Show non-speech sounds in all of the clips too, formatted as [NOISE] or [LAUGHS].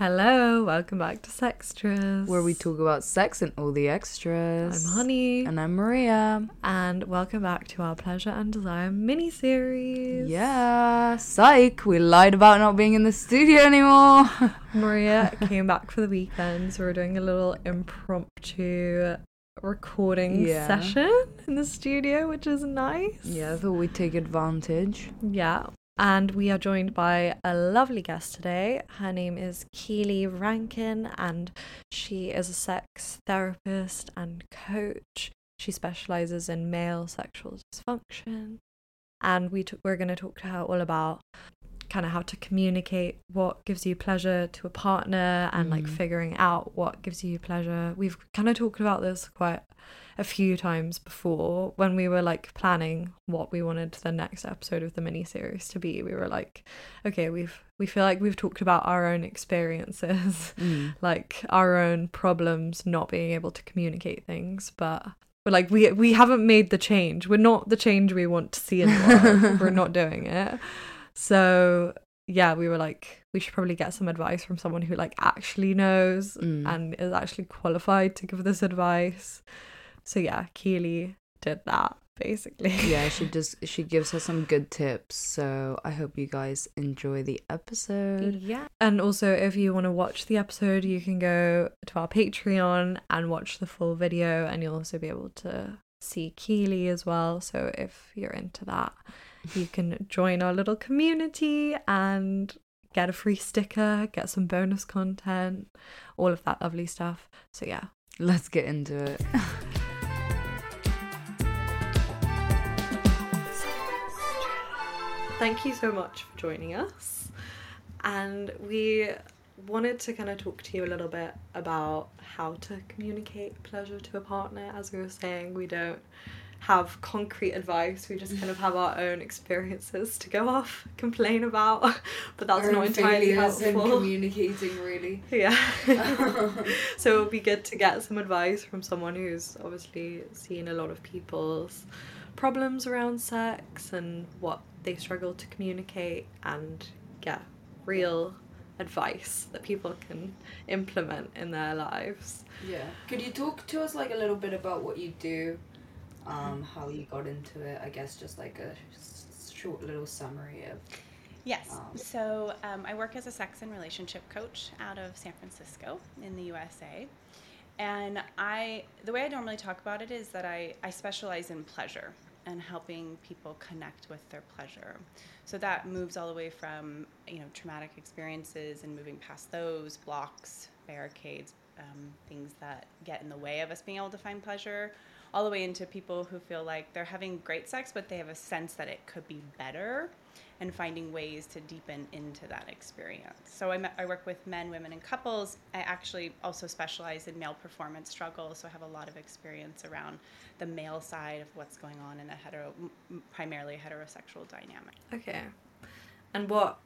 Hello, welcome back to Sextras. where we talk about sex and all the extras. I'm Honey. And I'm Maria. And welcome back to our Pleasure and Desire mini series. Yeah, psych. We lied about not being in the studio anymore. [LAUGHS] Maria came back for the weekend, so we're doing a little impromptu recording Yeah. session in the studio, which is nice. yeah, I thought we'd take advantage. Yeah. And we are joined by a lovely guest today. Her name is Keely Rankin, and she is a sex therapist and coach. She specializes in male sexual dysfunction. And we t- we're going to talk to her all about kind of how to communicate what gives you pleasure to a partner and like Mm. figuring out what gives you pleasure. We've kind of talked about this quite a few times before when we were like planning what we wanted the next episode of the mini series to be. We were like, okay, we've we feel like we've talked about our own experiences, Mm. [LAUGHS] like our own problems not being able to communicate things, but but like we we haven't made the change. We're not the change we want to see in the world. [LAUGHS] we're not doing it. So yeah, we were like, we should probably get some advice from someone who like actually knows Mm. and is actually qualified to give this advice. So yeah, Keely did that basically. yeah, [LAUGHS] she just she gives us some good tips. So I hope you guys enjoy the episode. Yeah. And also, if you want to watch the episode, you can go to our Patreon and watch the full video, and you'll also be able to see Keely as well. So, if you're into that, you can join our little community and get a free sticker, get some bonus content, all of that lovely stuff. So, yeah. Let's get into it. [LAUGHS] Thank you so much for joining us. And we wanted to kind of talk to you a little bit about how to communicate pleasure to a partner. As we were saying, we don't have concrete advice, we just kind of have our own experiences to go off, [LAUGHS] complain about, [LAUGHS] but that's not entirely helpful. communicating, really. [LAUGHS] Yeah. so it would be good to get some advice from someone who's obviously seen a lot of people's problems around sex and what they struggle to communicate and get real advice that people can implement in their lives. Yeah. Could you talk to us like a little bit about what you do, um, how you got into it? I guess just like a short little summary of. Yes. Um, So um, I work as a sex and relationship coach out of San Francisco in the USA. And I, the way I normally talk about it is that I, I specialize in pleasure and helping people connect with their pleasure. So that moves all the way from, you know, traumatic experiences and moving past those, blocks, barricades, um, things that get in the way of us being able to find pleasure, all the way into people who feel like they're having great sex, but they have a sense that it could be better and finding ways to deepen into that experience. So I, me- I work with men, women, and couples. I actually also specialize in male performance struggles, so I have a lot of experience around the male side of what's going on in a hetero, primarily heterosexual dynamic. Okay. And what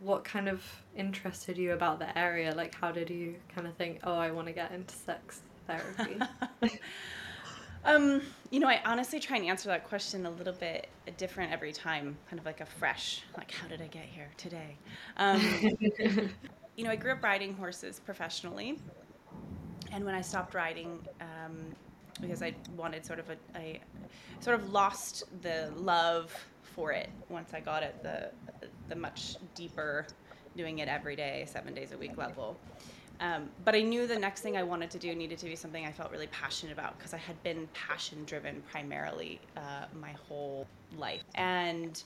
what kind of interested you about the area? Like how did you kind of think, "Oh, I want to get into sex therapy?" [LAUGHS] [LAUGHS] Um, you know, I honestly try and answer that question a little bit different every time, kind of like a fresh, like, how did I get here today? Um, [LAUGHS] you know, I grew up riding horses professionally, and when I stopped riding, um, because I wanted sort of a, I sort of lost the love for it once I got at the the much deeper, doing it every day, seven days a week level. Um, but I knew the next thing I wanted to do needed to be something I felt really passionate about because I had been passion driven primarily uh, my whole life. And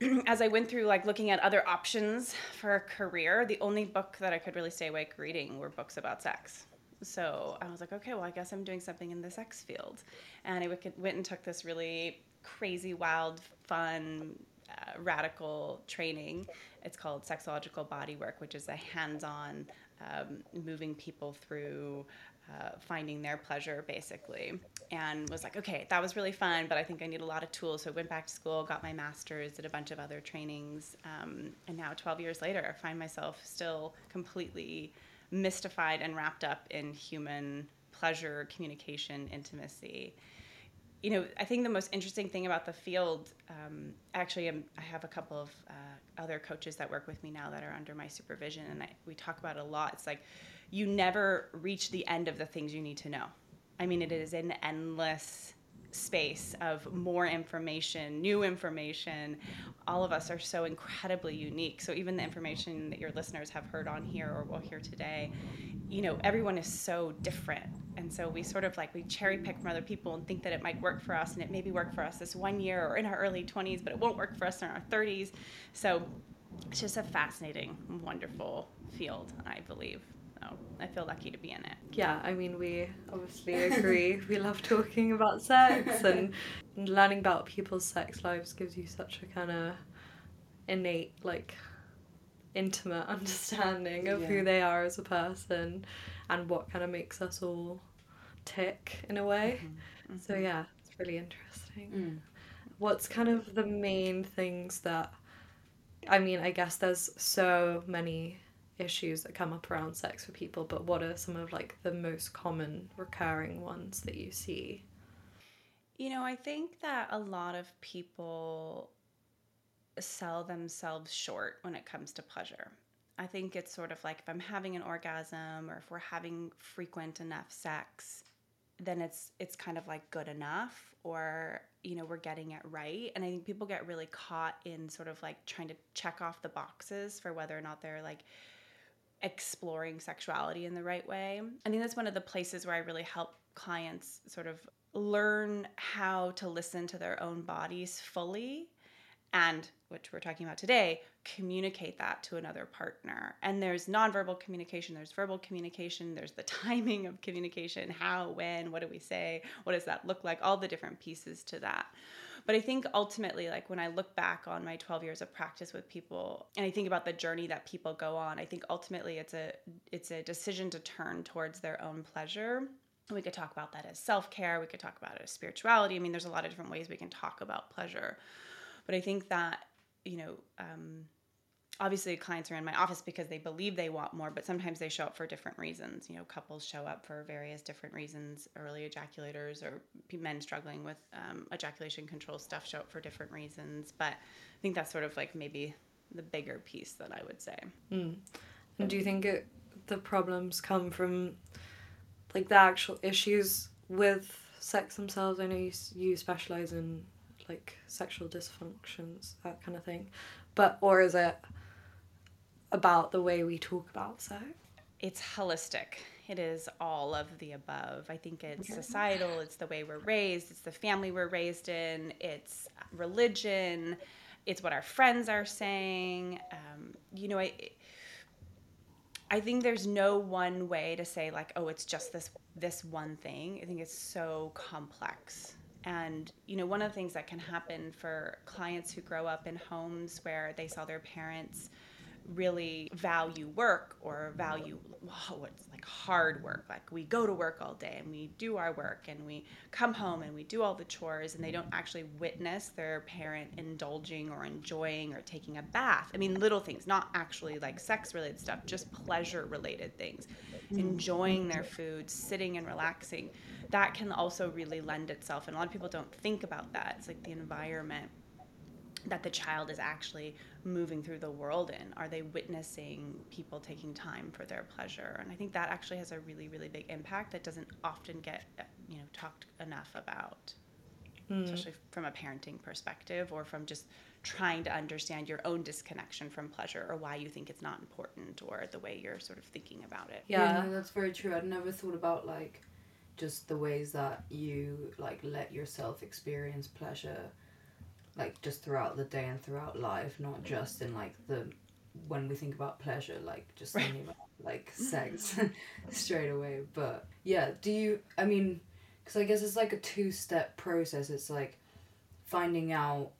[CLEARS THROAT] as I went through like looking at other options for a career, the only book that I could really stay awake reading were books about sex. So I was like, okay, well, I guess I'm doing something in the sex field. And I went went and took this really crazy, wild, fun, uh, radical training. It's called Sexological Bodywork, which is a hands on um, moving people through uh, finding their pleasure, basically. And was like, okay, that was really fun, but I think I need a lot of tools. So I went back to school, got my master's, did a bunch of other trainings. Um, and now, 12 years later, I find myself still completely mystified and wrapped up in human pleasure, communication, intimacy you know, I think the most interesting thing about the field, um, actually, I'm, I have a couple of uh, other coaches that work with me now that are under my supervision, and I, we talk about it a lot. It's like you never reach the end of the things you need to know. I mean, it is an endless space of more information, new information. All of us are so incredibly unique. So even the information that your listeners have heard on here or will hear today, you know, everyone is so different. And so we sort of like we cherry pick from other people and think that it might work for us and it maybe work for us this one year or in our early 20s, but it won't work for us in our 30s. So it's just a fascinating, wonderful field, I believe. So I feel lucky to be in it. Yeah, I mean, we obviously agree. [LAUGHS] we love talking about sex and learning about people's sex lives gives you such a kind of innate, like, intimate understanding of Yeah. who they are as a person and what kind of makes us all tick in a way. Mm-hmm. So, yeah, it's really interesting. Mm. What's kind of the main things that I mean, I guess there's so many issues that come up around sex for people, but what are some of like the most common recurring ones that you see? You know, I think that a lot of people sell themselves short when it comes to pleasure. I think it's sort of like if I'm having an orgasm or if we're having frequent enough sex, then it's it's kind of like good enough or you know we're getting it right and i think people get really caught in sort of like trying to check off the boxes for whether or not they're like exploring sexuality in the right way. I think that's one of the places where I really help clients sort of learn how to listen to their own bodies fully and which we're talking about today communicate that to another partner. And there's nonverbal communication there's verbal communication there's the [LAUGHS] timing of communication how when what do we say what does that look like all the different pieces to that. But i think ultimately like when i look back on my 12 years of practice with people and i think about the journey that people go on i think ultimately it's a it's a decision to turn towards their own pleasure. We could talk about that as self-care we could talk about it as spirituality. I mean there's a lot of different ways we can talk about pleasure but i think that you know um, obviously clients are in my office because they believe they want more but sometimes they show up for different reasons you know couples show up for various different reasons early ejaculators or men struggling with um, ejaculation control stuff show up for different reasons but i think that's sort of like maybe the bigger piece that i would say Mm. And do you think it, the problems come from like the actual issues with sex themselves? I know you, you specialize in like sexual dysfunctions, that kind of thing. But, or is it about the way we talk about sex? it's holistic. It is all of the above. I think it's societal, it's the way we're raised, it's the family we're raised in, it's religion, it's what our friends are saying. Um, you know, I, I think there's no one way to say like, oh, it's just this this one thing. I think it's so complex. And you know, one of the things that can happen for clients who grow up in homes where they saw their parents really value work or value oh, what's like hard work like we go to work all day and we do our work and we come home and we do all the chores and they don't actually witness their parent indulging or enjoying or taking a bath. I mean little things not actually like sex related stuff just pleasure related things mm-hmm. enjoying their food sitting and relaxing that can also really lend itself and a lot of people don't think about that it's like the environment that the child is actually moving through the world in? Are they witnessing people taking time for their pleasure? And I think that actually has a really, really big impact that doesn't often get, you know, talked enough about, hmm. especially from a parenting perspective or from just trying to understand your own disconnection from pleasure or why you think it's not important or the way you're sort of thinking about it. Yeah. no, that's very true. I'd never thought about like just the ways that you like let yourself experience pleasure like just throughout the day and throughout life, not just in like the when we think about pleasure, like just thinking about like [LAUGHS] sex [LAUGHS] straight away. But yeah, do you? I mean, because I guess it's like a two-step process. It's like finding out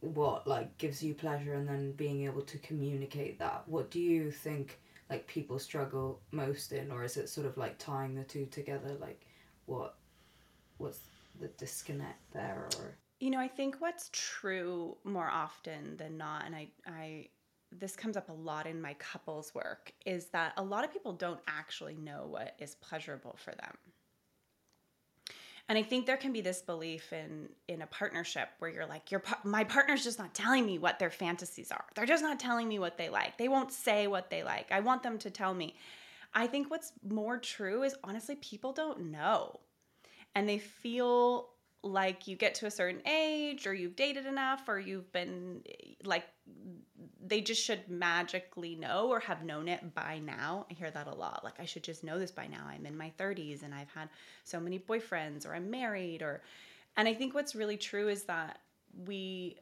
what like gives you pleasure and then being able to communicate that. What do you think? Like people struggle most in or is it sort of like tying the two together like what what's the disconnect there or You know, I think what's true more often than not, and I, I, this comes up a lot in my couples work, is that a lot of people don't actually know what is pleasurable for them. And I think there can be this belief in in a partnership where you're like, your my partner's just not telling me what their fantasies are. They're just not telling me what they like. They won't say what they like. I want them to tell me. I think what's more true is honestly people don't know. And they feel like you get to a certain age or you've dated enough or you've been like they just should magically know or have known it by now. I hear that a lot. Like I should just know this by now. I'm in my 30s and I've had so many boyfriends or I'm married or and I think what's really true is that we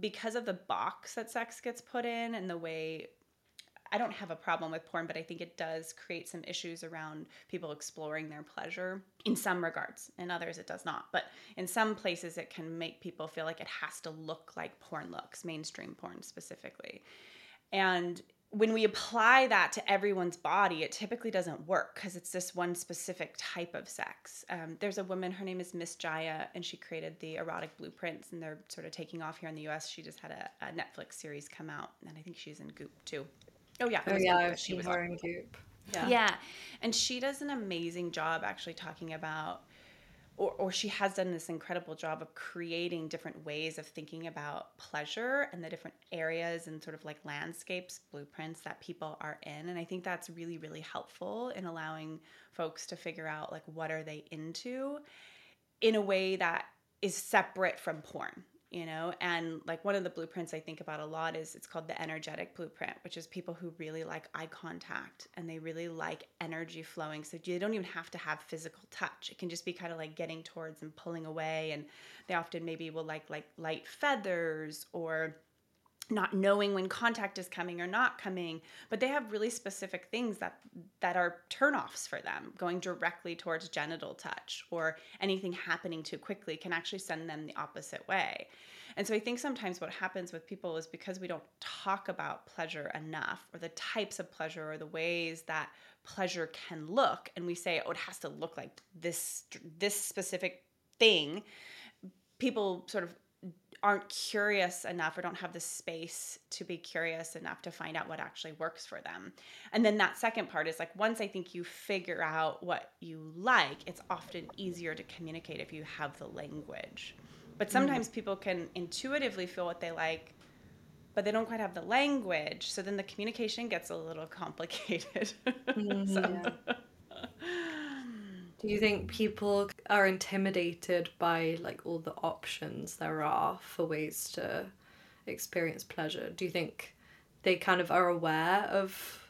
because of the box that sex gets put in and the way I don't have a problem with porn, but I think it does create some issues around people exploring their pleasure in some regards. In others, it does not. But in some places, it can make people feel like it has to look like porn looks, mainstream porn specifically. And when we apply that to everyone's body, it typically doesn't work because it's this one specific type of sex. Um, there's a woman, her name is Miss Jaiya, and she created the erotic blueprints, and they're sort of taking off here in the US. She just had a, a Netflix series come out, and I think she's in Goop too. Oh yeah. Oh yeah, she was her in Goop. Yeah. Yeah, and she does an amazing job actually talking about. Or, or she has done this incredible job of creating different ways of thinking about pleasure and the different areas and sort of like landscapes, blueprints that people are in. And I think that's really, really helpful in allowing folks to figure out like what are they into in a way that is separate from porn you know? And like one of the blueprints i think about a lot is it's called the energetic blueprint which is people who really like eye contact and they really like energy flowing. So you don't even have to have physical touch. It can just be kind of like getting towards and pulling away. And they often maybe will like like light feathers or not knowing when contact is coming or not coming but they have really specific things that that are turnoffs for them. Going directly towards genital touch or anything happening too quickly can actually send them the opposite way. And so i think sometimes what happens with people is because we don't talk about pleasure enough or the types of pleasure or the ways that pleasure can look and we say oh it has to look like this this specific thing people sort of aren't curious enough or don't have the space to be curious enough to find out what actually works for them. And then that second part is like once I think you figure out what you like, it's often easier to communicate if you have the language. But sometimes mm. people can intuitively feel what they like, but they don't quite have the language. So then the communication gets a little [LAUGHS] complicated. Mm-hmm. so. yeah. Do you think people are intimidated by like all the options there are for ways to experience pleasure? Do you think they kind of are aware of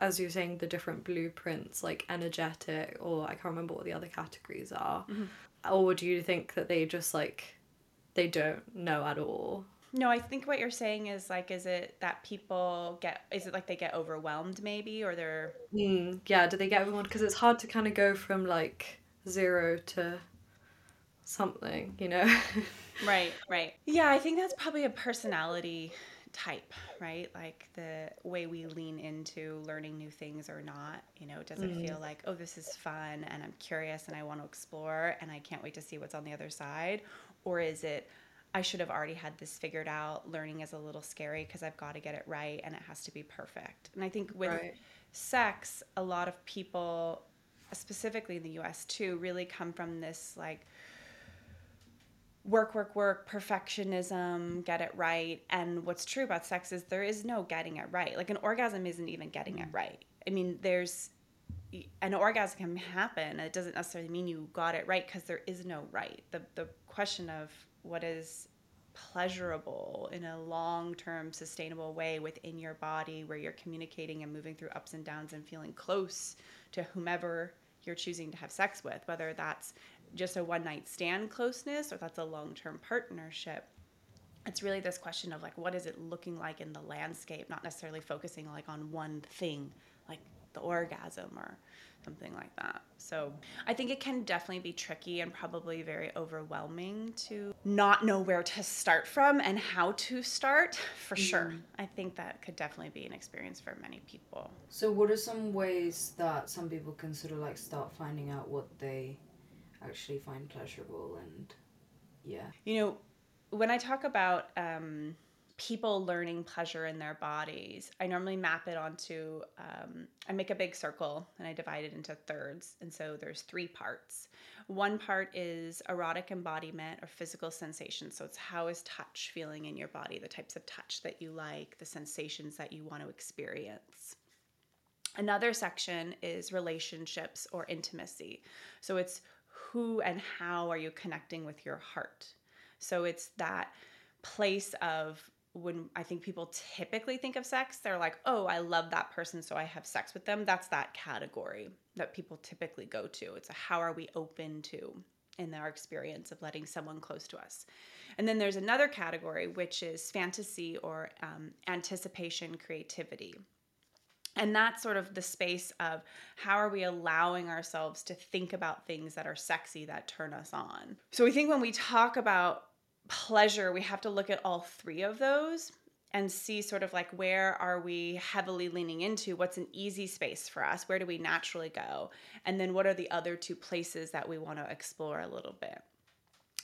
as you're saying the different blueprints like energetic or I can't remember what the other categories are. Mm-hmm. Or do you think that they just like they don't know at all? No, I think what you're saying is like, is it that people get, is it like they get overwhelmed maybe, or they're. Mm, yeah, do they get overwhelmed? Because it's hard to kind of go from like zero to something, you know? [LAUGHS] right, right. Yeah, I think that's probably a personality type, right? Like the way we lean into learning new things or not. You know, does it mm. feel like, oh, this is fun and I'm curious and I want to explore and I can't wait to see what's on the other side? Or is it, I should have already had this figured out. Learning is a little scary because I've got to get it right and it has to be perfect. And I think with right. sex, a lot of people, specifically in the US too, really come from this like work, work, work, perfectionism, get it right. And what's true about sex is there is no getting it right. Like an orgasm isn't even getting it mm. right. I mean, there's an orgasm can happen. It doesn't necessarily mean you got it right because there is no right. The the question of what is pleasurable in a long term sustainable way within your body where you're communicating and moving through ups and downs and feeling close to whomever you're choosing to have sex with, whether that's just a one night stand closeness or that's a long term partnership. It's really this question of like, what is it looking like in the landscape, not necessarily focusing like on one thing, the orgasm or something like that. So I think it can definitely be tricky and probably very overwhelming to not know where to start from and how to start for mm-hmm. sure. I think that could definitely be an experience for many people. So, what are some ways that some people can sort of like start finding out what they actually find pleasurable and yeah? You know, when I talk about, um, people learning pleasure in their bodies, I normally map it onto, um, I make a big circle and I divide it into thirds. And so there's three parts. One part is erotic embodiment or physical sensation. So it's how is touch feeling in your body, the types of touch that you like, the sensations that you want to experience. Another section is relationships or intimacy. So it's who and how are you connecting with your heart. So it's that place of when I think people typically think of sex, they're like, oh, I love that person, so I have sex with them. That's that category that people typically go to. It's a how are we open to in our experience of letting someone close to us. And then there's another category, which is fantasy or um, anticipation creativity. And that's sort of the space of how are we allowing ourselves to think about things that are sexy that turn us on. So we think when we talk about pleasure, we have to look at all three of those and see sort of like where are we heavily leaning into what's an easy space for us where do we naturally go and then what are the other two places that we want to explore a little bit.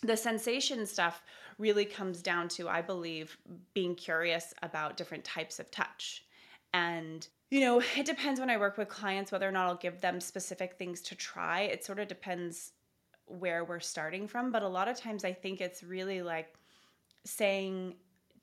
The sensation stuff really comes down to i believe being curious about different types of touch. And you know it depends when i work with clients whether or not i'll give them specific things to try. It sort of depends where we're starting from. But a lot of times I think it's really like saying,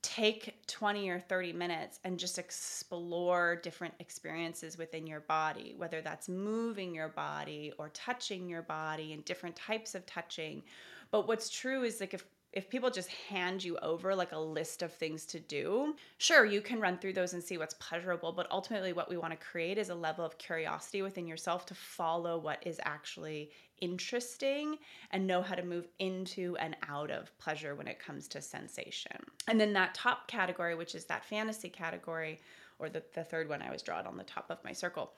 take 20 or 30 minutes and just explore different experiences within your body, whether that's moving your body or touching your body and different types of touching. But what's true is like if if people just hand you over like a list of things to do, sure, you can run through those and see what's pleasurable, but ultimately what we want to create is a level of curiosity within yourself to follow what is actually interesting and know how to move into and out of pleasure when it comes to sensation. And then that top category, which is that fantasy category, or the, the third one I was drawn on the top of my circle,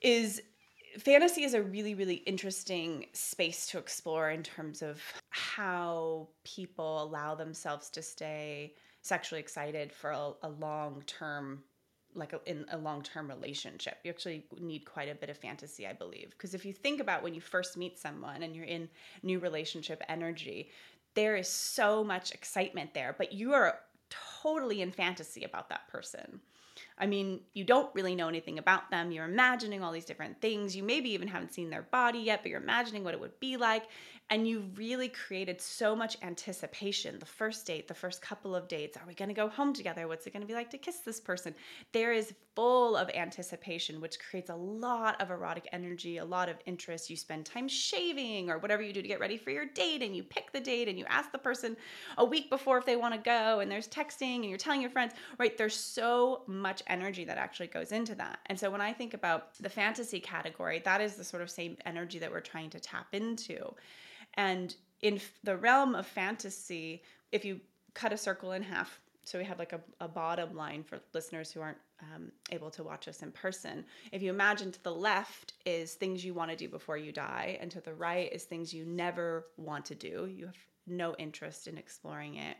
is fantasy is a really really interesting space to explore in terms of how people allow themselves to stay sexually excited for a, a long term like a, in a long-term relationship you actually need quite a bit of fantasy i believe because if you think about when you first meet someone and you're in new relationship energy there is so much excitement there but you are totally in fantasy about that person I mean, you don't really know anything about them. You're imagining all these different things. You maybe even haven't seen their body yet, but you're imagining what it would be like. And you've really created so much anticipation. The first date, the first couple of dates. Are we going to go home together? What's it going to be like to kiss this person? There is full of anticipation, which creates a lot of erotic energy, a lot of interest. You spend time shaving or whatever you do to get ready for your date, and you pick the date and you ask the person a week before if they want to go, and there's texting and you're telling your friends, right? There's so much energy that actually goes into that. And so when I think about the fantasy category, that is the sort of same energy that we're trying to tap into. And in the realm of fantasy, if you cut a circle in half, so we have like a, a bottom line for listeners who aren't um, able to watch us in person. If you imagine to the left is things you want to do before you die, and to the right is things you never want to do. You have no interest in exploring it.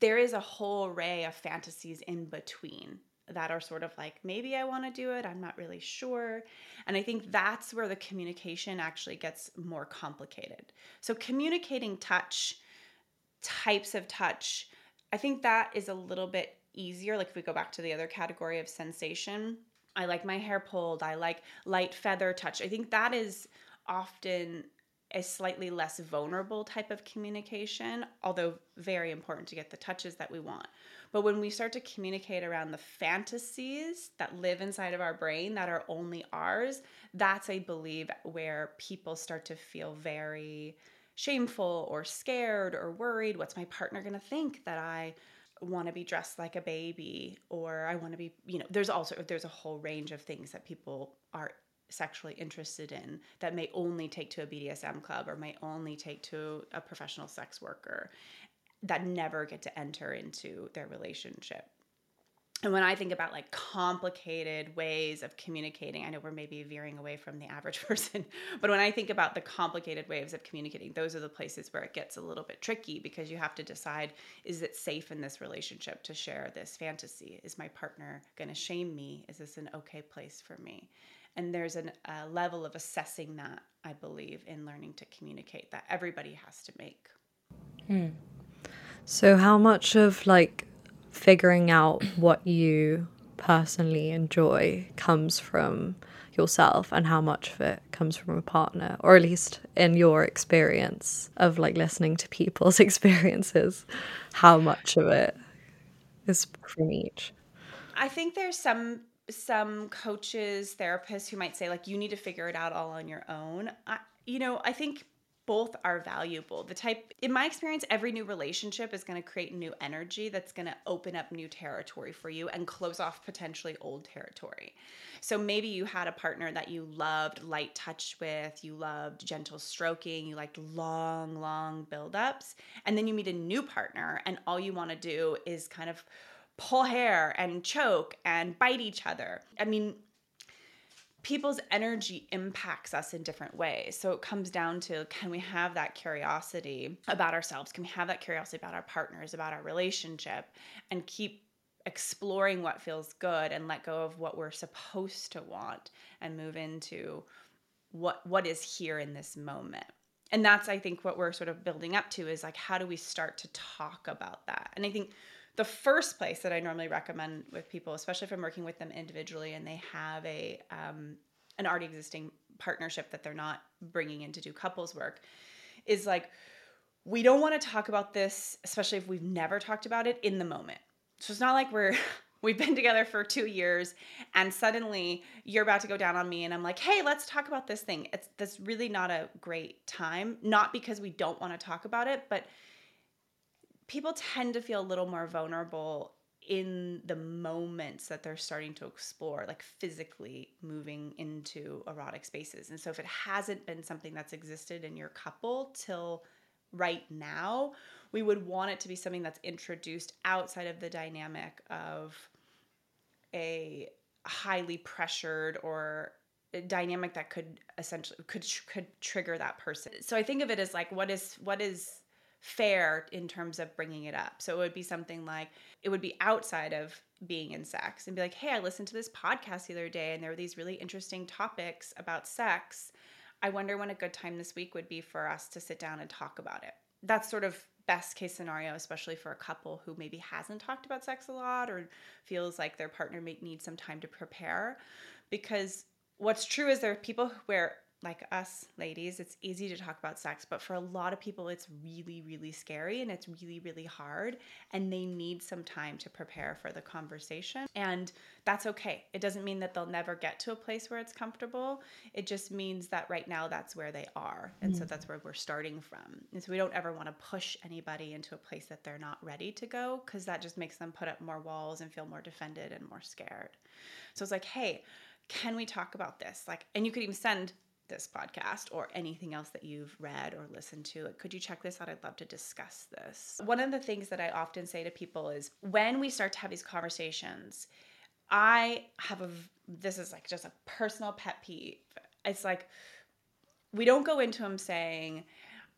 There is a whole array of fantasies in between that are sort of like, maybe I want to do it, I'm not really sure. And I think that's where the communication actually gets more complicated. So, communicating touch, types of touch, I think that is a little bit easier. Like, if we go back to the other category of sensation, I like my hair pulled, I like light feather touch. I think that is often a slightly less vulnerable type of communication, although very important to get the touches that we want. But when we start to communicate around the fantasies that live inside of our brain that are only ours, that's, I believe, where people start to feel very shameful or scared or worried. What's my partner going to think that I want to be dressed like a baby or I want to be, you know, there's also there's a whole range of things that people are sexually interested in that may only take to a BDSM club or may only take to a professional sex worker that never get to enter into their relationship. And when I think about like complicated ways of communicating, I know we're maybe veering away from the average [LAUGHS] person, but when I think about the complicated ways of communicating, those are the places where it gets a little bit tricky because you have to decide is it safe in this relationship to share this fantasy? Is my partner going to shame me? Is this an okay place for me? And there's an, a level of assessing that, I believe, in learning to communicate that everybody has to make. Hmm. So, how much of like figuring out what you personally enjoy comes from yourself and how much of it comes from a partner or at least in your experience of like listening to people's [LAUGHS] experiences how much of it is from each I think there's some some coaches, therapists who might say like you need to figure it out all on your own. I, you know, I think both are valuable. The type in my experience every new relationship is going to create new energy that's going to open up new territory for you and close off potentially old territory. So maybe you had a partner that you loved light touch with, you loved gentle stroking, you liked long long build-ups, and then you meet a new partner and all you want to do is kind of pull hair and choke and bite each other. I mean, people's energy impacts us in different ways. So it comes down to can we have that curiosity about ourselves? Can we have that curiosity about our partners, about our relationship, and keep exploring what feels good and let go of what we're supposed to want and move into what what is here in this moment and that's i think what we're sort of building up to is like how do we start to talk about that and i think the first place that I normally recommend with people, especially if I'm working with them individually and they have a um, an already existing partnership that they're not bringing in to do couples work, is like we don't want to talk about this, especially if we've never talked about it in the moment. So it's not like we're [LAUGHS] we've been together for two years and suddenly you're about to go down on me and i'm like hey let's talk about this thing it's that's really not a great time not because we don't want to talk about it but people tend to feel a little more vulnerable in the moments that they're starting to explore, like physically moving into erotic spaces. And so, if it hasn't been something that's existed in your couple till right now, we would want it to be something that's introduced outside of the dynamic of a highly pressured or dynamic that could essentially could could trigger that person. So I think of it as like what is what is fair in terms of bringing it up. So it would be something like it would be outside of being in sex and be like, hey, I listened to this podcast the other day and there were these really interesting topics about sex. I wonder when a good time this week would be for us to sit down and talk about it. That's sort of best case scenario, especially for a couple who maybe hasn't talked about sex a lot or feels like their partner may need some time to prepare. Because what's true is there are people where like us ladies, it's easy to talk about sex, but for a lot of people, it's really, really scary and it's really, really hard. And they need some time to prepare for the conversation. And that's okay. It doesn't mean that they'll never get to a place where it's comfortable. It just means that right now that's where they are. And mm. so that's where we're starting from. And so we don't ever want to push anybody into a place that they're not ready to go because that just makes them put up more walls and feel more defended and more scared. So it's like, hey, can we talk about this? Like, and you could even send this podcast or anything else that you've read or listened to. Like, could you check this out? I'd love to discuss this. One of the things that I often say to people is when we start to have these conversations, I have a, this is like just a personal pet peeve. It's like, we don't go into them saying,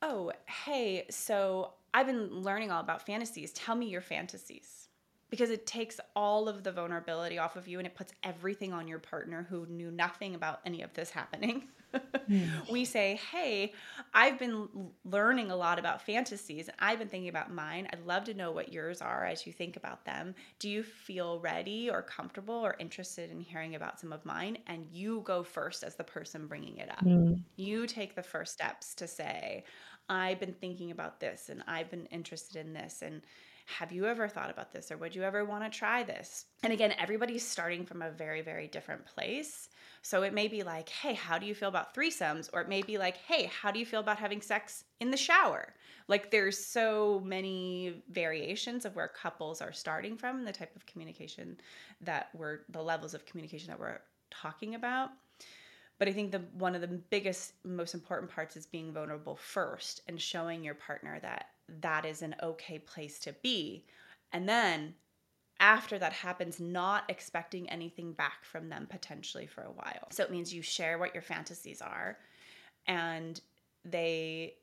oh, hey, so I've been learning all about fantasies. Tell me your fantasies because it takes all of the vulnerability off of you and it puts everything on your partner who knew nothing about any of this happening. [LAUGHS] [LAUGHS] We say, Hey, I've been learning a lot about fantasies. And I've been thinking about mine. I'd love to know what yours are as you think about them. Do you feel ready or comfortable or interested in hearing about some of mine? And you go first as the person bringing it up. Mm. You take the first steps to say, I've been thinking about this and I've been interested in this. And have you ever thought about this or would you ever want to try this? And again, everybody's starting from a very, very different place. So it may be like, hey, how do you feel about threesomes? Or it may be like, hey, how do you feel about having sex in the shower? Like there's so many variations of where couples are starting from, the type of communication that we're, the levels of communication that we're talking about. But I think the one of the biggest, most important parts is being vulnerable first and showing your partner that that is an okay place to be. And then after that happens, not expecting anything back from them potentially for a while. So it means you share what your fantasies are and they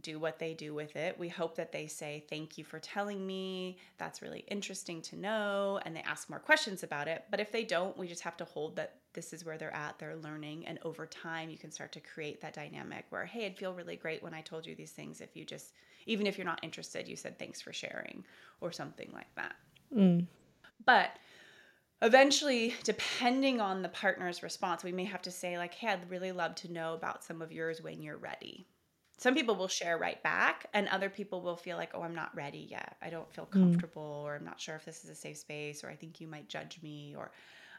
do what they do with it. We hope that they say, Thank you for telling me. That's really interesting to know. And they ask more questions about it. But if they don't, we just have to hold that this is where they're at, they're learning. And over time, you can start to create that dynamic where, Hey, it'd feel really great when I told you these things if you just, even if you're not interested, you said, Thanks for sharing, or something like that. Mm. But eventually, depending on the partner's response, we may have to say, like, hey, I'd really love to know about some of yours when you're ready. Some people will share right back, and other people will feel like, oh, I'm not ready yet. I don't feel comfortable, or I'm not sure if this is a safe space, or I think you might judge me, or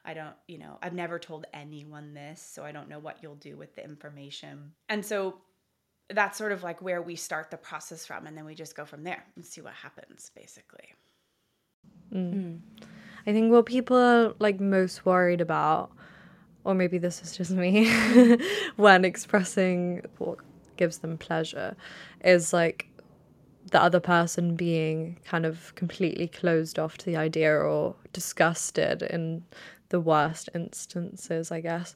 I don't, you know, I've never told anyone this, so I don't know what you'll do with the information. And so that's sort of like where we start the process from, and then we just go from there and see what happens, basically. Mm. I think what people are like most worried about, or maybe this is just me, [LAUGHS] when expressing what gives them pleasure, is like the other person being kind of completely closed off to the idea or disgusted in the worst instances, I guess.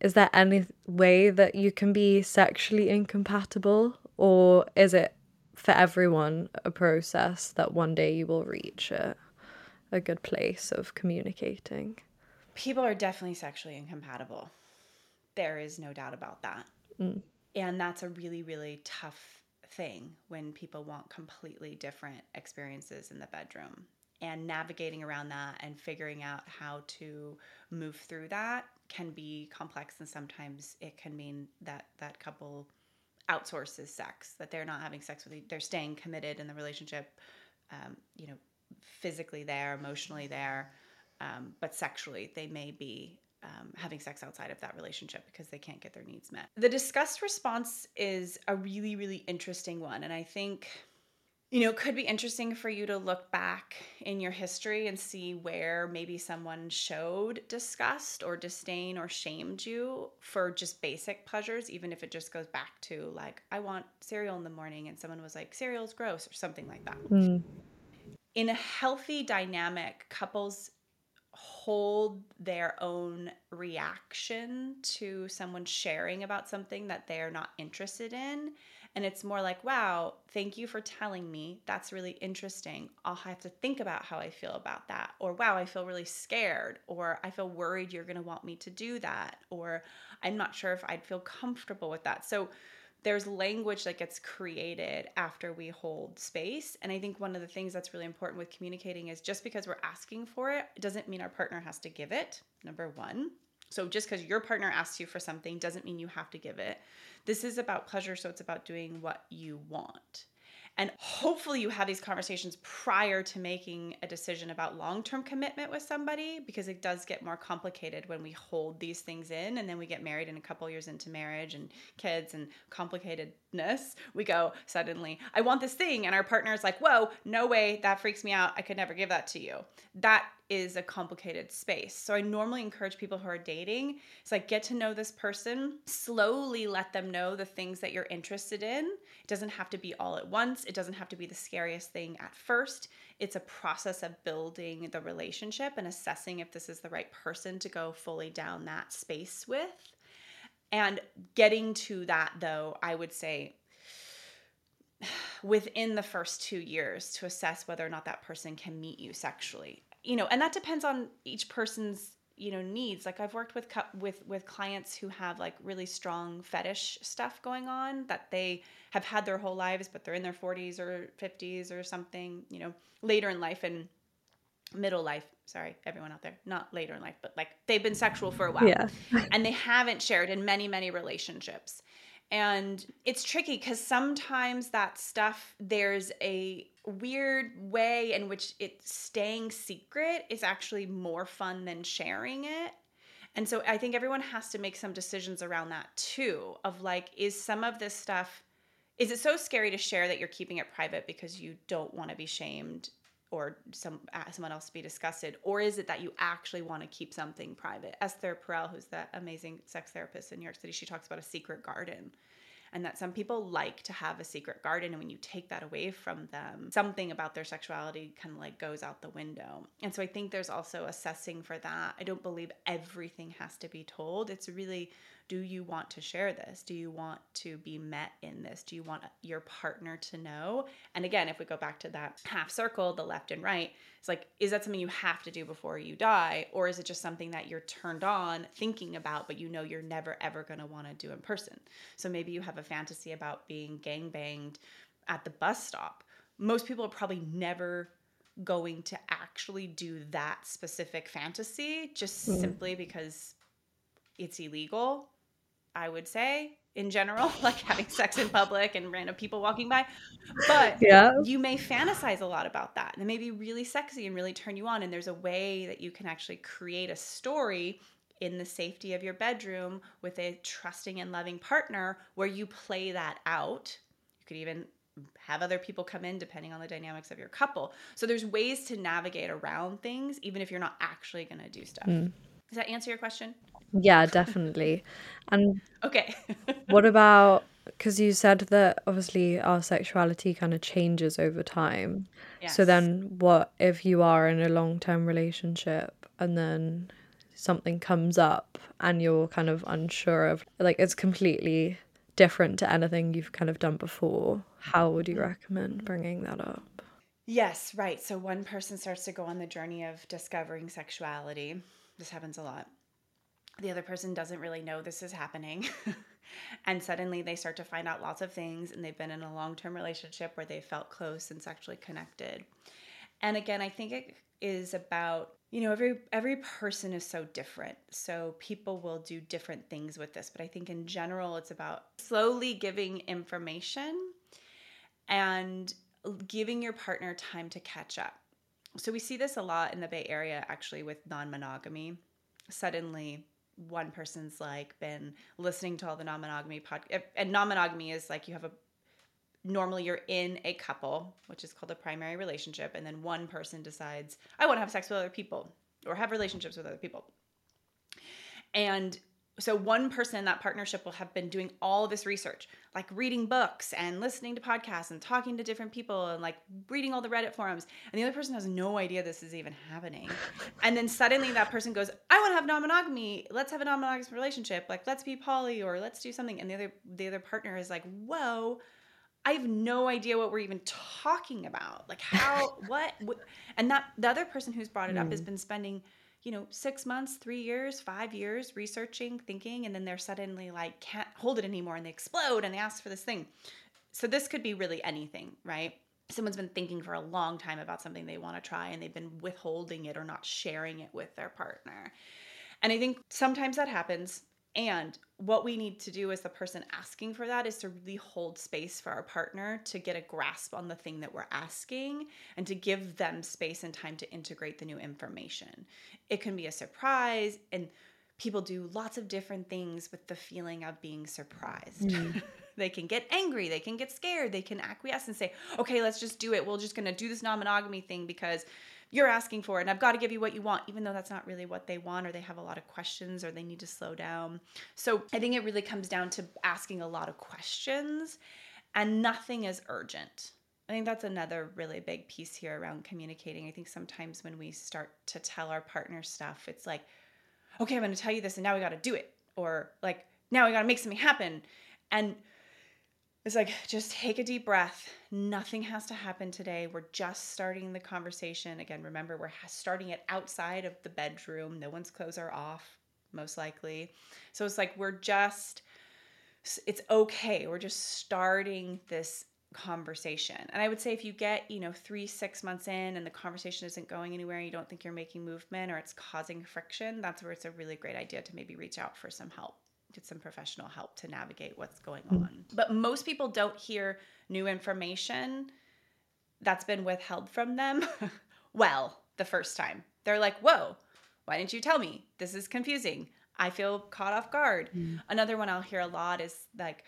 Is there any way that you can be sexually incompatible, or is it for everyone a process that one day you will reach it? A good place of communicating. People are definitely sexually incompatible. There is no doubt about that. Mm. And that's a really, really tough thing when people want completely different experiences in the bedroom. And navigating around that and figuring out how to move through that can be complex and sometimes it can mean that that couple outsources sex that they're not having sex with they're staying committed in the relationship um, you know physically there, emotionally there, um, but sexually they may be um, having sex outside of that relationship because they can't get their needs met. The disgust response is a really, really interesting one. And I think, you know, it could be interesting for you to look back in your history and see where maybe someone showed disgust or disdain or shamed you for just basic pleasures, even if it just goes back to like, I want cereal in the morning, and someone was like, cereal's gross or something like that. Mm in a healthy dynamic, couples hold their own reaction to someone sharing about something that they're not interested in. And it's more like, wow, thank you for telling me. That's really interesting. I'll have to think about how I feel about that. Or, wow, I feel really scared. Or, I feel worried you're going to want me to do that. Or, I'm not sure if I'd feel comfortable with that. So, there's language that gets created after we hold space. And I think one of the things that's really important with communicating is just because we're asking for it, doesn't mean our partner has to give it. Number one. So just because your partner asks you for something doesn't mean you have to give it. This is about pleasure, so it's about doing what you want. And hopefully, you have these conversations prior to making a decision about long term commitment with somebody because it does get more complicated when we hold these things in and then we get married and a couple years into marriage and kids and complicatedness. We go suddenly, I want this thing. And our partner is like, whoa, no way, that freaks me out. I could never give that to you. That is a complicated space. So I normally encourage people who are dating, it's like get to know this person, slowly let them know the things that you're interested in. It doesn't have to be all at once. It doesn't have to be the scariest thing at first. It's a process of building the relationship and assessing if this is the right person to go fully down that space with. And getting to that though, I would say [SIGHS] within the first two years to assess whether or not that person can meet you sexually you know, and that depends on each person's you know needs. Like i've worked with with with clients who have like really strong fetish stuff going on that they have had their whole lives but they're in their 40s or 50s or something you know later in life and middle life. Sorry everyone out there. Not later in life but like they've been sexual for a while. Yeah. [LAUGHS] and they haven't shared in many many relationships and it's tricky because sometimes that stuff, there's a weird way in which it's staying secret is actually more fun than sharing it. And so I think everyone has to make some decisions around that too of like, is some of this stuff, is it so scary to share that you're keeping it private because you don't want to be shamed or some uh, someone else to be disgusted, or is it that you actually want to keep something private? Esther Perel, who's that amazing sex therapist in New York City, she talks about a secret garden and that some people like to have a secret garden and when you take that away from them something about their sexuality kind of like goes out the window. And so i think there's also assessing for that. I don't believe everything has to be told. It's really do you want to share this? Do you want to be met in this? Do you want your partner to know? And again, if we go back to that half circle, the left and right, it's like, is that something you have to do before you die? Or is it just something that you're turned on thinking about, but you know you're never ever going to want to do in person? So maybe you have a fantasy about being gang banged at the bus stop. Most people are probably never going to actually do that specific fantasy just Mm. simply because it's illegal, I would say in general, [LAUGHS] like having sex in public and random people walking by. But Yeah. you may fantasize a lot about that and it may be really sexy and really turn you on and there's a way that you can actually create a story in the safety of your bedroom with a trusting and loving partner where you play that out you could even have other people come in depending on the dynamics of your couple so there's ways to navigate around things even if you're not actually going to do stuff Mm. Does that answer your question Yeah, definitely. And [LAUGHS] okay what [LAUGHS] about because you said that obviously our sexuality kind of changes over time. Yes. So then what if you are in a long-term relationship and then something comes up and you're kind of unsure of like it's completely different to anything you've kind of done before. How would you recommend bringing that up? Yes, right. So one person starts to go on the journey of discovering sexuality. This happens a lot. The other person doesn't really know this is happening. [LAUGHS] and suddenly they start to find out lots of things, and they've been in a long term relationship where they felt close and sexually connected. And again, I think it is about you know every every person is so different so people will do different things with this but i think in general it's about slowly giving information and giving your partner time to catch up. So we see this a lot in the Bay Area actually with non-monogamy. Suddenly one person's like been listening to all the non-monogamy pod eh, and non-monogamy is like you have a normally you're in a couple, which is called a primary relationship, and then one person decides, I want to have sex with other people or have relationships with other people. And so one person in that partnership will have been doing all this research, like reading books and listening to podcasts and talking to different people and like reading all the Reddit forums. And the other person has no idea this is even happening. [LAUGHS] and then suddenly that person goes, I want to have non-monogamy. Let's have a non-monogamous relationship. Like let's be poly or let's do something. And the other the other partner is like, whoa. I have no idea what we're even talking about. Like how, [LAUGHS] what, what, and that the other person who's brought it up has hmm. been spending, you know, six months, three years, five years researching, thinking, and then they're suddenly like can't hold it anymore and they explode and they ask for this thing. So this could be really anything, right? Someone's been thinking for a long time about something they want to try and they've been withholding it or not sharing it with their partner. And I think sometimes that happens. And what we need to do as the person asking for that is to really hold space for our partner to get a grasp on the thing that we're asking and to give them space and time to integrate the new information. It can be a surprise, and people do lots of different things with the feeling of being surprised. Mm. [LAUGHS] they can get angry, they can get scared, they can acquiesce and say, okay, let's just do it. We're just gonna do this non monogamy thing because you're asking for it and I've got to give you what you want, even though that's not really what they want, or they have a lot of questions, or they need to slow down. So I think it really comes down to asking a lot of questions, and nothing is urgent. I think that's another really big piece here around communicating. I think sometimes when we start to tell our partner stuff, it's like, okay, I'm going to tell you this, and now we got to do it, or like, now we got to make something happen. And it's like, just take a deep breath. Nothing has to happen today. We're just starting the conversation. Again, remember, we're starting it outside of the bedroom. No one's clothes are off, most likely. So it's like, we're just, it's okay. We're just starting this conversation. And I would say if you get, you know, three, six months in and the conversation isn't going anywhere, you don't think you're making movement or it's causing friction, that's where it's a really great idea to maybe reach out for some help get some professional help to navigate what's going on. But most people don't hear new information that's been withheld from them [LAUGHS] well the first time. They're like, whoa, why didn't you tell me? This is confusing. I feel caught off guard. Mm. Another one I'll hear a lot is like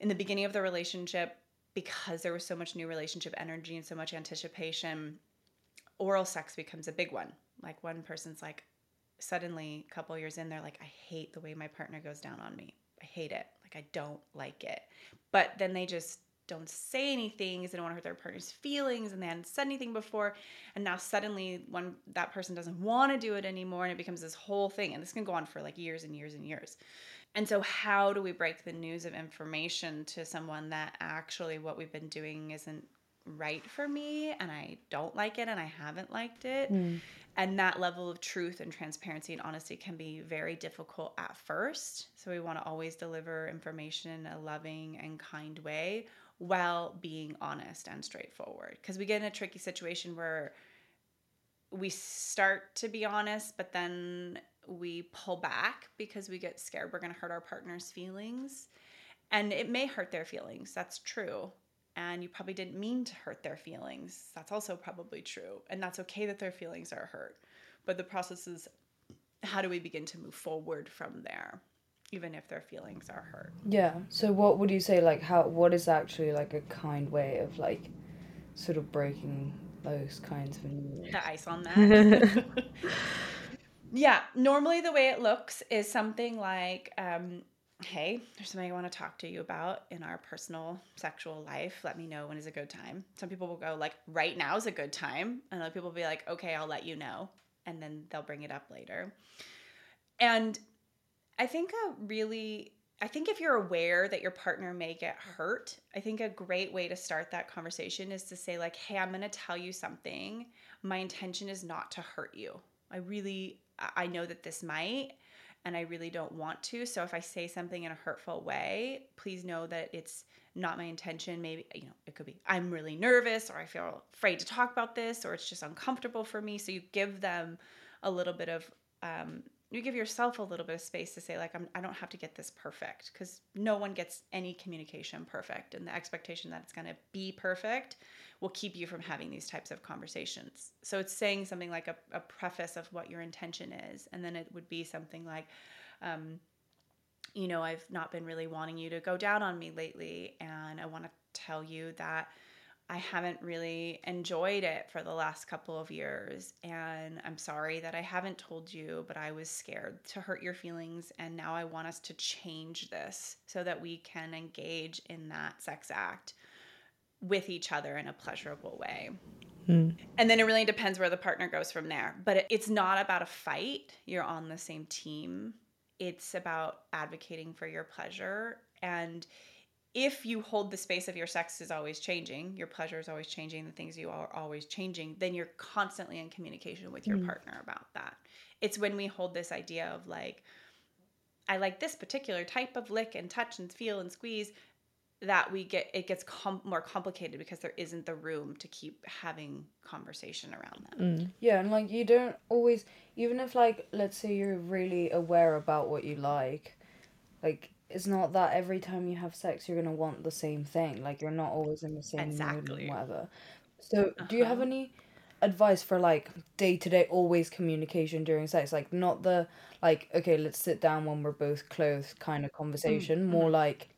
in the beginning of the relationship, because there was so much new relationship energy and so much anticipation, oral sex becomes a big one. Like one person's like, suddenly a couple years in they're like i hate the way my partner goes down on me. I hate it. Like i don't like it. But then they just don't say anything because they don't want to hurt their partner's feelings and they hadn't said anything before. And now suddenly when that person doesn't want to do it anymore and it becomes this whole thing. And this can go on for like years and years and years. And so how do we break the news of information to someone that actually what we've been doing isn't right for me and i don't like it and i haven't liked it mm. And that level of truth and transparency and honesty can be very difficult at first. So we want to always deliver information in a loving and kind way while being honest and straightforward. Because we get in a tricky situation where we start to be honest, but then we pull back because we get scared we're going to hurt our partner's feelings. And it may hurt their feelings. That's true. And you probably didn't mean to hurt their feelings. That's also probably true. And that's okay that their feelings are hurt. But the process is how do we begin to move forward from there, even if their feelings are hurt? Yeah. So what would you say like how what is actually like a kind way of like sort of breaking those kinds of news? The ice on that. [LAUGHS] [LAUGHS] yeah. Normally the way it looks is something like um, hey, there's something I want to talk to you about in our personal sexual life. Let me know when is a good time. Some people will go like, right now is a good time. And other people will be like, okay, I'll let you know. And then they'll bring it up later. And I think a really, I think if you're aware that your partner may get hurt, I think a great way to start that conversation is to say, like, hey, I'm going to tell you something. My intention is not to hurt you. I really, I know that this might and I really don't want to. So if I say something in a hurtful way, please know that it's not my intention. Maybe, you know, it could be I'm really nervous or I feel afraid to talk about this or it's just uncomfortable for me. So you give them a little bit of um, you give yourself a little bit of space to say like I'm, i don't have to get this perfect because no one gets any communication perfect and the expectation that it's going to be perfect will keep you from having these types of conversations so it's saying something like a, a preface of what your intention is and then it would be something like um, you know i've not been really wanting you to go down on me lately and i want to tell you that I haven't really enjoyed it for the last couple of years. And I'm sorry that I haven't told you, but I was scared to hurt your feelings. And now I want us to change this so that we can engage in that sex act with each other in a pleasurable way. Mm. And then it really depends where the partner goes from there. But it's not about a fight, you're on the same team. It's about advocating for your pleasure. And if you hold the space of your sex is always changing, your pleasure is always changing, the things you are always changing, then you're constantly in communication with your mm. partner about that. It's when we hold this idea of like, I like this particular type of lick and touch and feel and squeeze that we get it gets com- more complicated because there isn't the room to keep having conversation around that. Mm. Yeah, and like you don't always even if like let's say you're really aware about what you like, like it's not that every time you have sex you're gonna want the same thing. Like you're not always in the same exactly. mood and whatever. So uh-huh. do you have uh-huh. any advice for like day to day always communication during sex? Like not the like okay let's sit down when we're both clothed kind of conversation. Mm-hmm. More like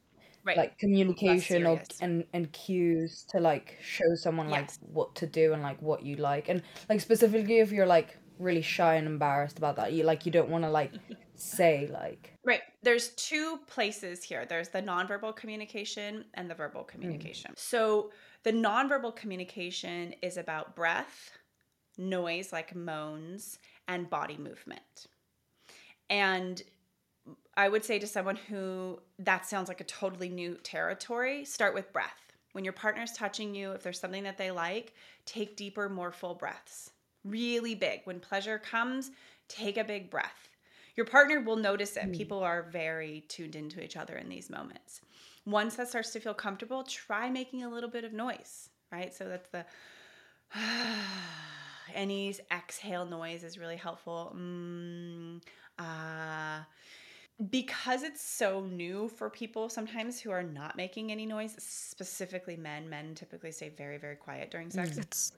right. like communication or and and cues to like show someone like yes. what to do and like what you like and like specifically if you're like really shy and embarrassed about that you like you don't want to like say like right there's two places here there's the nonverbal communication and the verbal hmm. communication mm. so the nonverbal communication is about breath noise like moans and body movement and i would say to someone who that sounds like a totally new territory start with breath when your partner's touching you if there's something that they like take deeper more full breaths really big when pleasure comes take a big breath your partner will notice it. Mm. People are very tuned into each other in these moments. Once that starts to feel comfortable, try making a little bit of noise, right? So that's the [SIGHS] any exhale noise is really helpful. Mm, uh, because it's so new for people sometimes who are not making any noise, specifically men, men typically stay very, very quiet during sex. Mm. It's,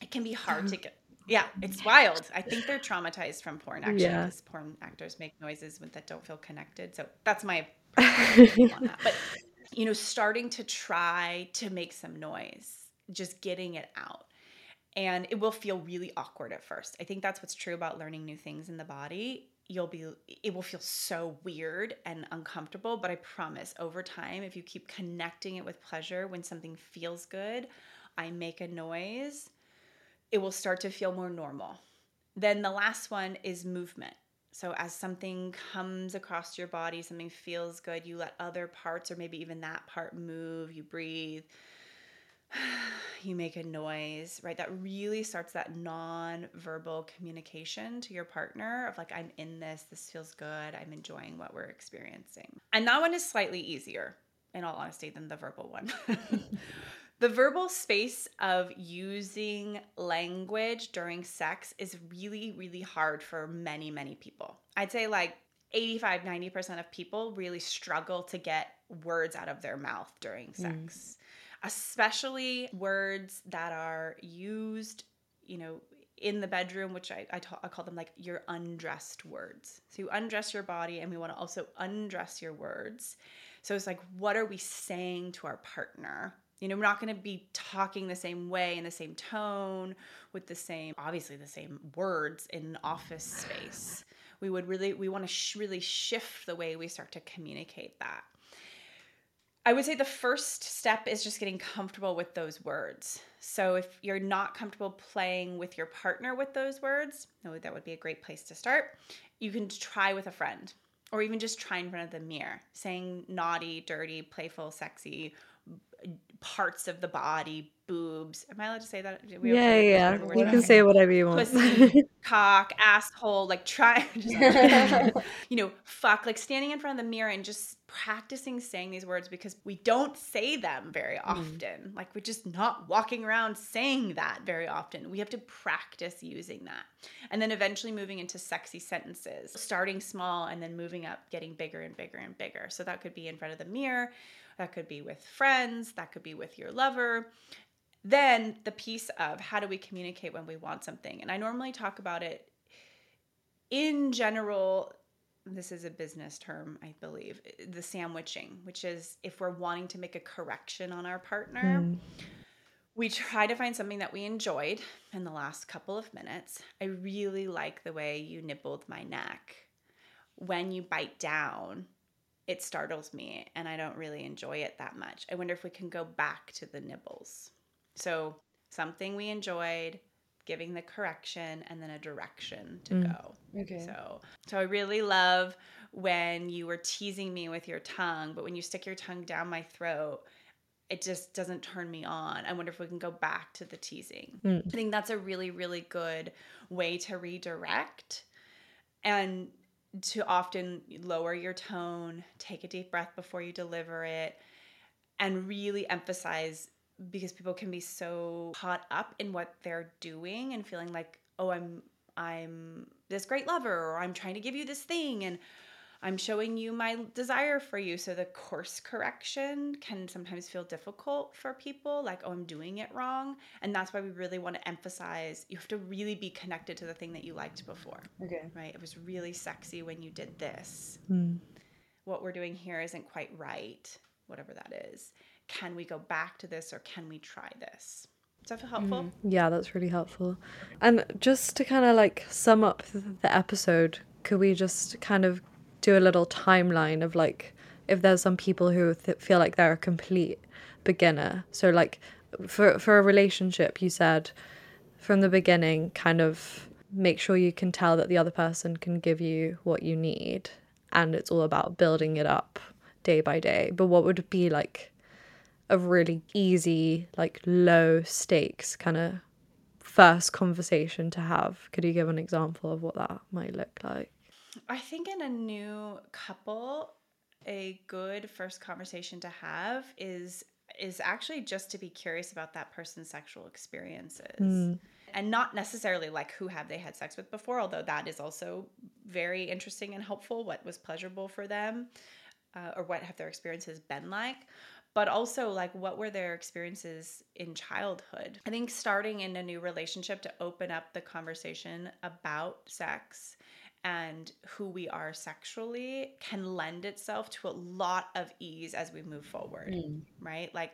it can be [SIGHS] hard to get yeah, it's wild. I think they're traumatized from porn. Actually, yeah. porn actors make noises that don't feel connected. So that's my [LAUGHS] on that. But you know, starting to try to make some noise, just getting it out, and it will feel really awkward at first. I think that's what's true about learning new things in the body. You'll be, it will feel so weird and uncomfortable. But I promise, over time, if you keep connecting it with pleasure, when something feels good, I make a noise it will start to feel more normal. Then the last one is movement. So as something comes across your body, something feels good, you let other parts or maybe even that part move, you breathe, [SIGHS] you make a noise, right? That really starts that non-verbal communication to your partner of like, I'm in this, this feels good, I'm enjoying what we're experiencing. And that one is slightly easier, in all honesty, than the verbal one. [LAUGHS] The verbal space of using language during sex is really, really hard for many, many people. I'd say like 85, 90% of people really struggle to get words out of their mouth during mm. sex, especially words that are used, you know, in the bedroom, which I, I, ta- I call them like your undressed words. So you undress your body, and we want to also undress your words. So it's like, what are we saying to our partner? You know, we're not going to be talking the same way in the same tone with the same, obviously, the same words in office space. We would really, we want to sh- really shift the way we start to communicate that. I would say the first step is just getting comfortable with those words. So if you're not comfortable playing with your partner with those words, no, that would be a great place to start. You can try with a friend or even just try in front of the mirror, saying naughty, dirty, playful, sexy parts of the body, boobs. Am I allowed to say that? We yeah, yeah. You can say whatever you want. Pussy, [LAUGHS] cock, asshole, like try, [LAUGHS] [LAUGHS] you know, fuck, like standing in front of the mirror and just practicing saying these words because we don't say them very mm. often. Mm. Like we're just not walking around saying that very often. We have to practice using that. And then eventually moving into sexy sentences, starting small and then moving up, getting bigger and bigger and bigger. So that could be in front of the mirror. That could be with friends, that could be with your lover. Then the piece of how do we communicate when we want something? And I normally talk about it in general. This is a business term, I believe, the sandwiching, which is if we're wanting to make a correction on our partner. Mm we try to find something that we enjoyed in the last couple of minutes. I really like the way you nibbled my neck. When you bite down, it startles me and I don't really enjoy it that much. I wonder if we can go back to the nibbles. So, something we enjoyed, giving the correction and then a direction to mm. go. Okay. So, so I really love when you were teasing me with your tongue, but when you stick your tongue down my throat, it just doesn't turn me on. I wonder if we can go back to the teasing. Mm. I think that's a really really good way to redirect and to often lower your tone, take a deep breath before you deliver it, and really emphasize because people can be so caught up in what they're doing and feeling like, oh, I'm I'm this great lover or I'm trying to give you this thing and I'm showing you my desire for you. So the course correction can sometimes feel difficult for people, like, oh, I'm doing it wrong. And that's why we really want to emphasize you have to really be connected to the thing that you liked before. Okay. Right? It was really sexy when you did this. Mm. What we're doing here isn't quite right, whatever that is. Can we go back to this or can we try this? Does that feel helpful? Mm. Yeah, that's really helpful. And just to kind of like sum up the episode, could we just kind of do a little timeline of like if there's some people who th- feel like they're a complete beginner. So like for for a relationship, you said from the beginning, kind of make sure you can tell that the other person can give you what you need, and it's all about building it up day by day. But what would be like a really easy, like low stakes kind of first conversation to have? Could you give an example of what that might look like? I think in a new couple, a good first conversation to have is is actually just to be curious about that person's sexual experiences. Mm. And not necessarily like who have they had sex with before, although that is also very interesting and helpful. What was pleasurable for them, uh, or what have their experiences been like? But also, like, what were their experiences in childhood? I think starting in a new relationship to open up the conversation about sex and who we are sexually can lend itself to a lot of ease as we move forward, mm. right? Like,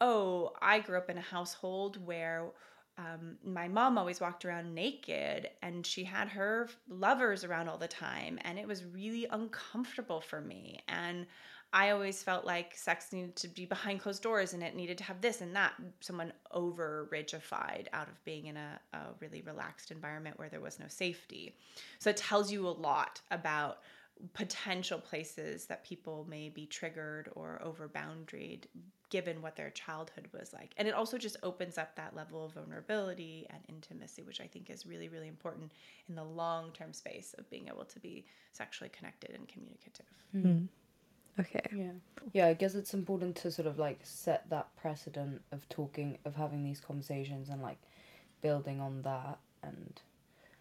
oh, I grew up in a household where um, my mom always walked around naked and she had her lovers around all the time, and it was really uncomfortable for me. And I always felt like sex needed to be behind closed doors and it needed to have this and that. Someone over rigidified out of being in a, a, really relaxed environment where there was no safety. So it tells you a lot about potential places that people may be triggered or over boundaried given what their childhood was like. And it also just opens up that level of vulnerability and intimacy, which I think is really, really important in the long term space of being able to be sexually connected and communicative. Mm-hmm. Okay. Yeah. Yeah, I guess it's important to sort of like set that precedent of talking, of having these conversations and like building on that. And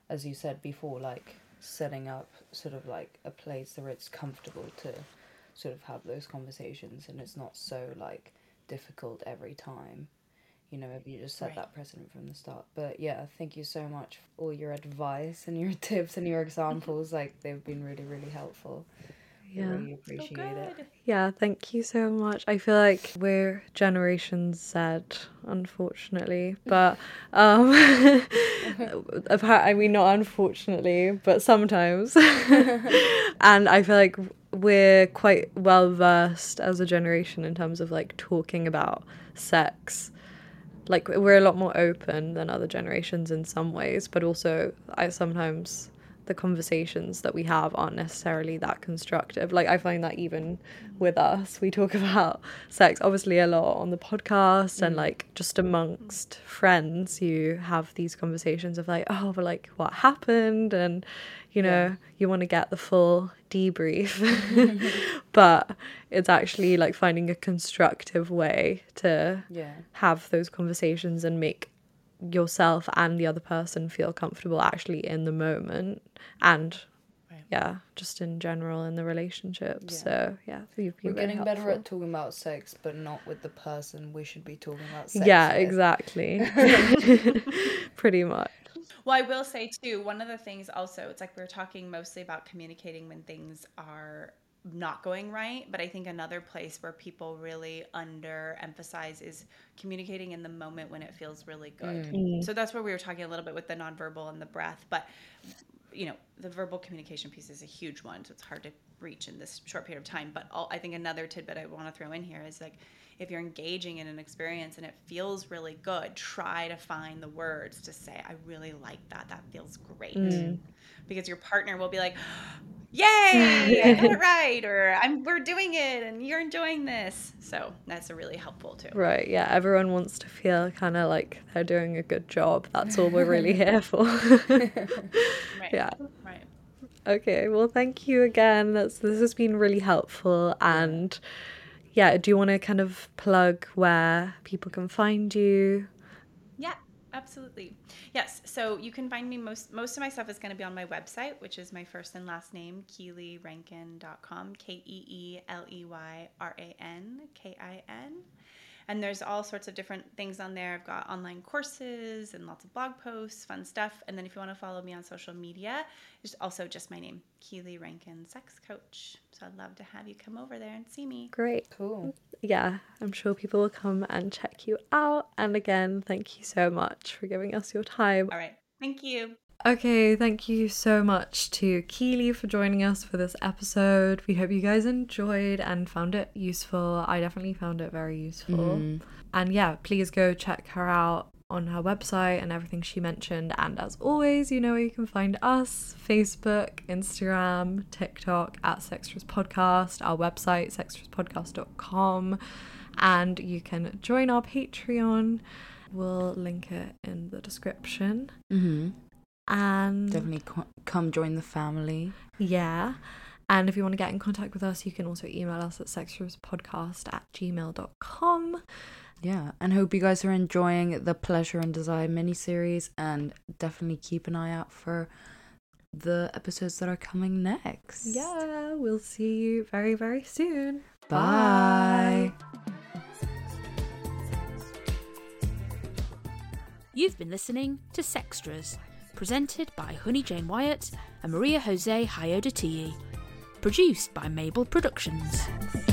as you said before, like setting up sort of like a place where it's comfortable to sort of have those conversations and it's not so like difficult every time. You know, if you just set Right. that precedent from the start. But yeah, thank you so much for all your advice and your [LAUGHS] tips and your examples. like they've been really, really helpful. I Yeah. really So appreciate it. Yeah, thank you so much. I feel like we're Generation Z, unfortunately, but um, [LAUGHS] appa- I mean not unfortunately, but sometimes, [LAUGHS] and I feel like we're quite well versed as a generation in terms of like talking about sex. Like we're a lot more open than other generations in some ways, but also I sometimes the conversations that we have aren't necessarily that constructive. Like I find that even with us, we talk [LAUGHS] about sex obviously a lot on the podcast and mm. like just amongst friends, you have these conversations of like, oh, but like what happened, and you know, Yeah. you want to get the full debrief, [LAUGHS] [LAUGHS] but it's actually like finding a constructive way to Yeah. have those conversations and make yourself and the other person feel comfortable actually in the moment and Right. yeah just in general in the relationship Yeah. so yeah you've been We're very getting better at talking about sex, but not with the person we should be talking about sex yeah with. exactly [LAUGHS] [LAUGHS] pretty much Well, I will say too, one of the things also, it's like we are talking mostly about communicating when things are not going right, but I think another place where people really underemphasize is communicating in the moment when it feels really good. Mm. So that's where we were talking a little bit with the nonverbal and the breath, but you know, the verbal communication piece is a huge one, so it's hard to reach in this short period of time. But all, I think another tidbit I want to throw in here is like, if you're engaging in an experience and it feels really good, try to find the words to say, "I really like that. That feels great," Mm. because your partner will be like, "Yay, I [LAUGHS] got it right," or "I'm we're doing it, and you're enjoying this." So that's a really helpful too. right yeah everyone wants to feel kind of like they're doing a good job that's all we're really [LAUGHS] here for Right. [LAUGHS] yeah Right. Okay, well, thank you again. That's this has been really helpful. And yeah, do you want to kind of plug where people can find you? Yeah, absolutely. Yes. So you can find me most most of my stuff is going to be on my website, which is my first and last name, keeleyrankin.com, K E E L E Y R A N K I N. And there's all sorts of different things on there. I've got online courses and lots of blog posts, fun stuff. And then if you want to follow me on social media, it's also just my name, Keeley Rankin Sex Coach. So I'd love to have you come over there and see me. Great. Cool. Yeah, I'm sure people will come and check you out. And again, thank you so much for giving us your time. All right. Thank you. Okay, thank you so much to Keeley for joining us for this episode. We hope you guys enjoyed and found it useful. I definitely found it very useful. Mm. And yeah, please go check her out on her website and everything she mentioned. And as always, you know where you can find us Facebook, Instagram, TikTok at Sextras Podcast, our website, sextraspodcast.com. And you can join our Patreon. We'll link it in the description. Mm-hmm. And Definitely co- come join the family. yeah. And if you want to get in contact with us, you can also email us at sextraspodcast at gmail.com. Yeah, and hope you guys are enjoying the Pleasure and Desire miniseries, and definitely keep an eye out for the episodes that are coming next. Yeah, we'll see you very, very soon. Bye. You've been listening to Sextras, presented by Honey Jane Wyatt and Maria Jose Hayodatiyi. Produced by Mabel Productions.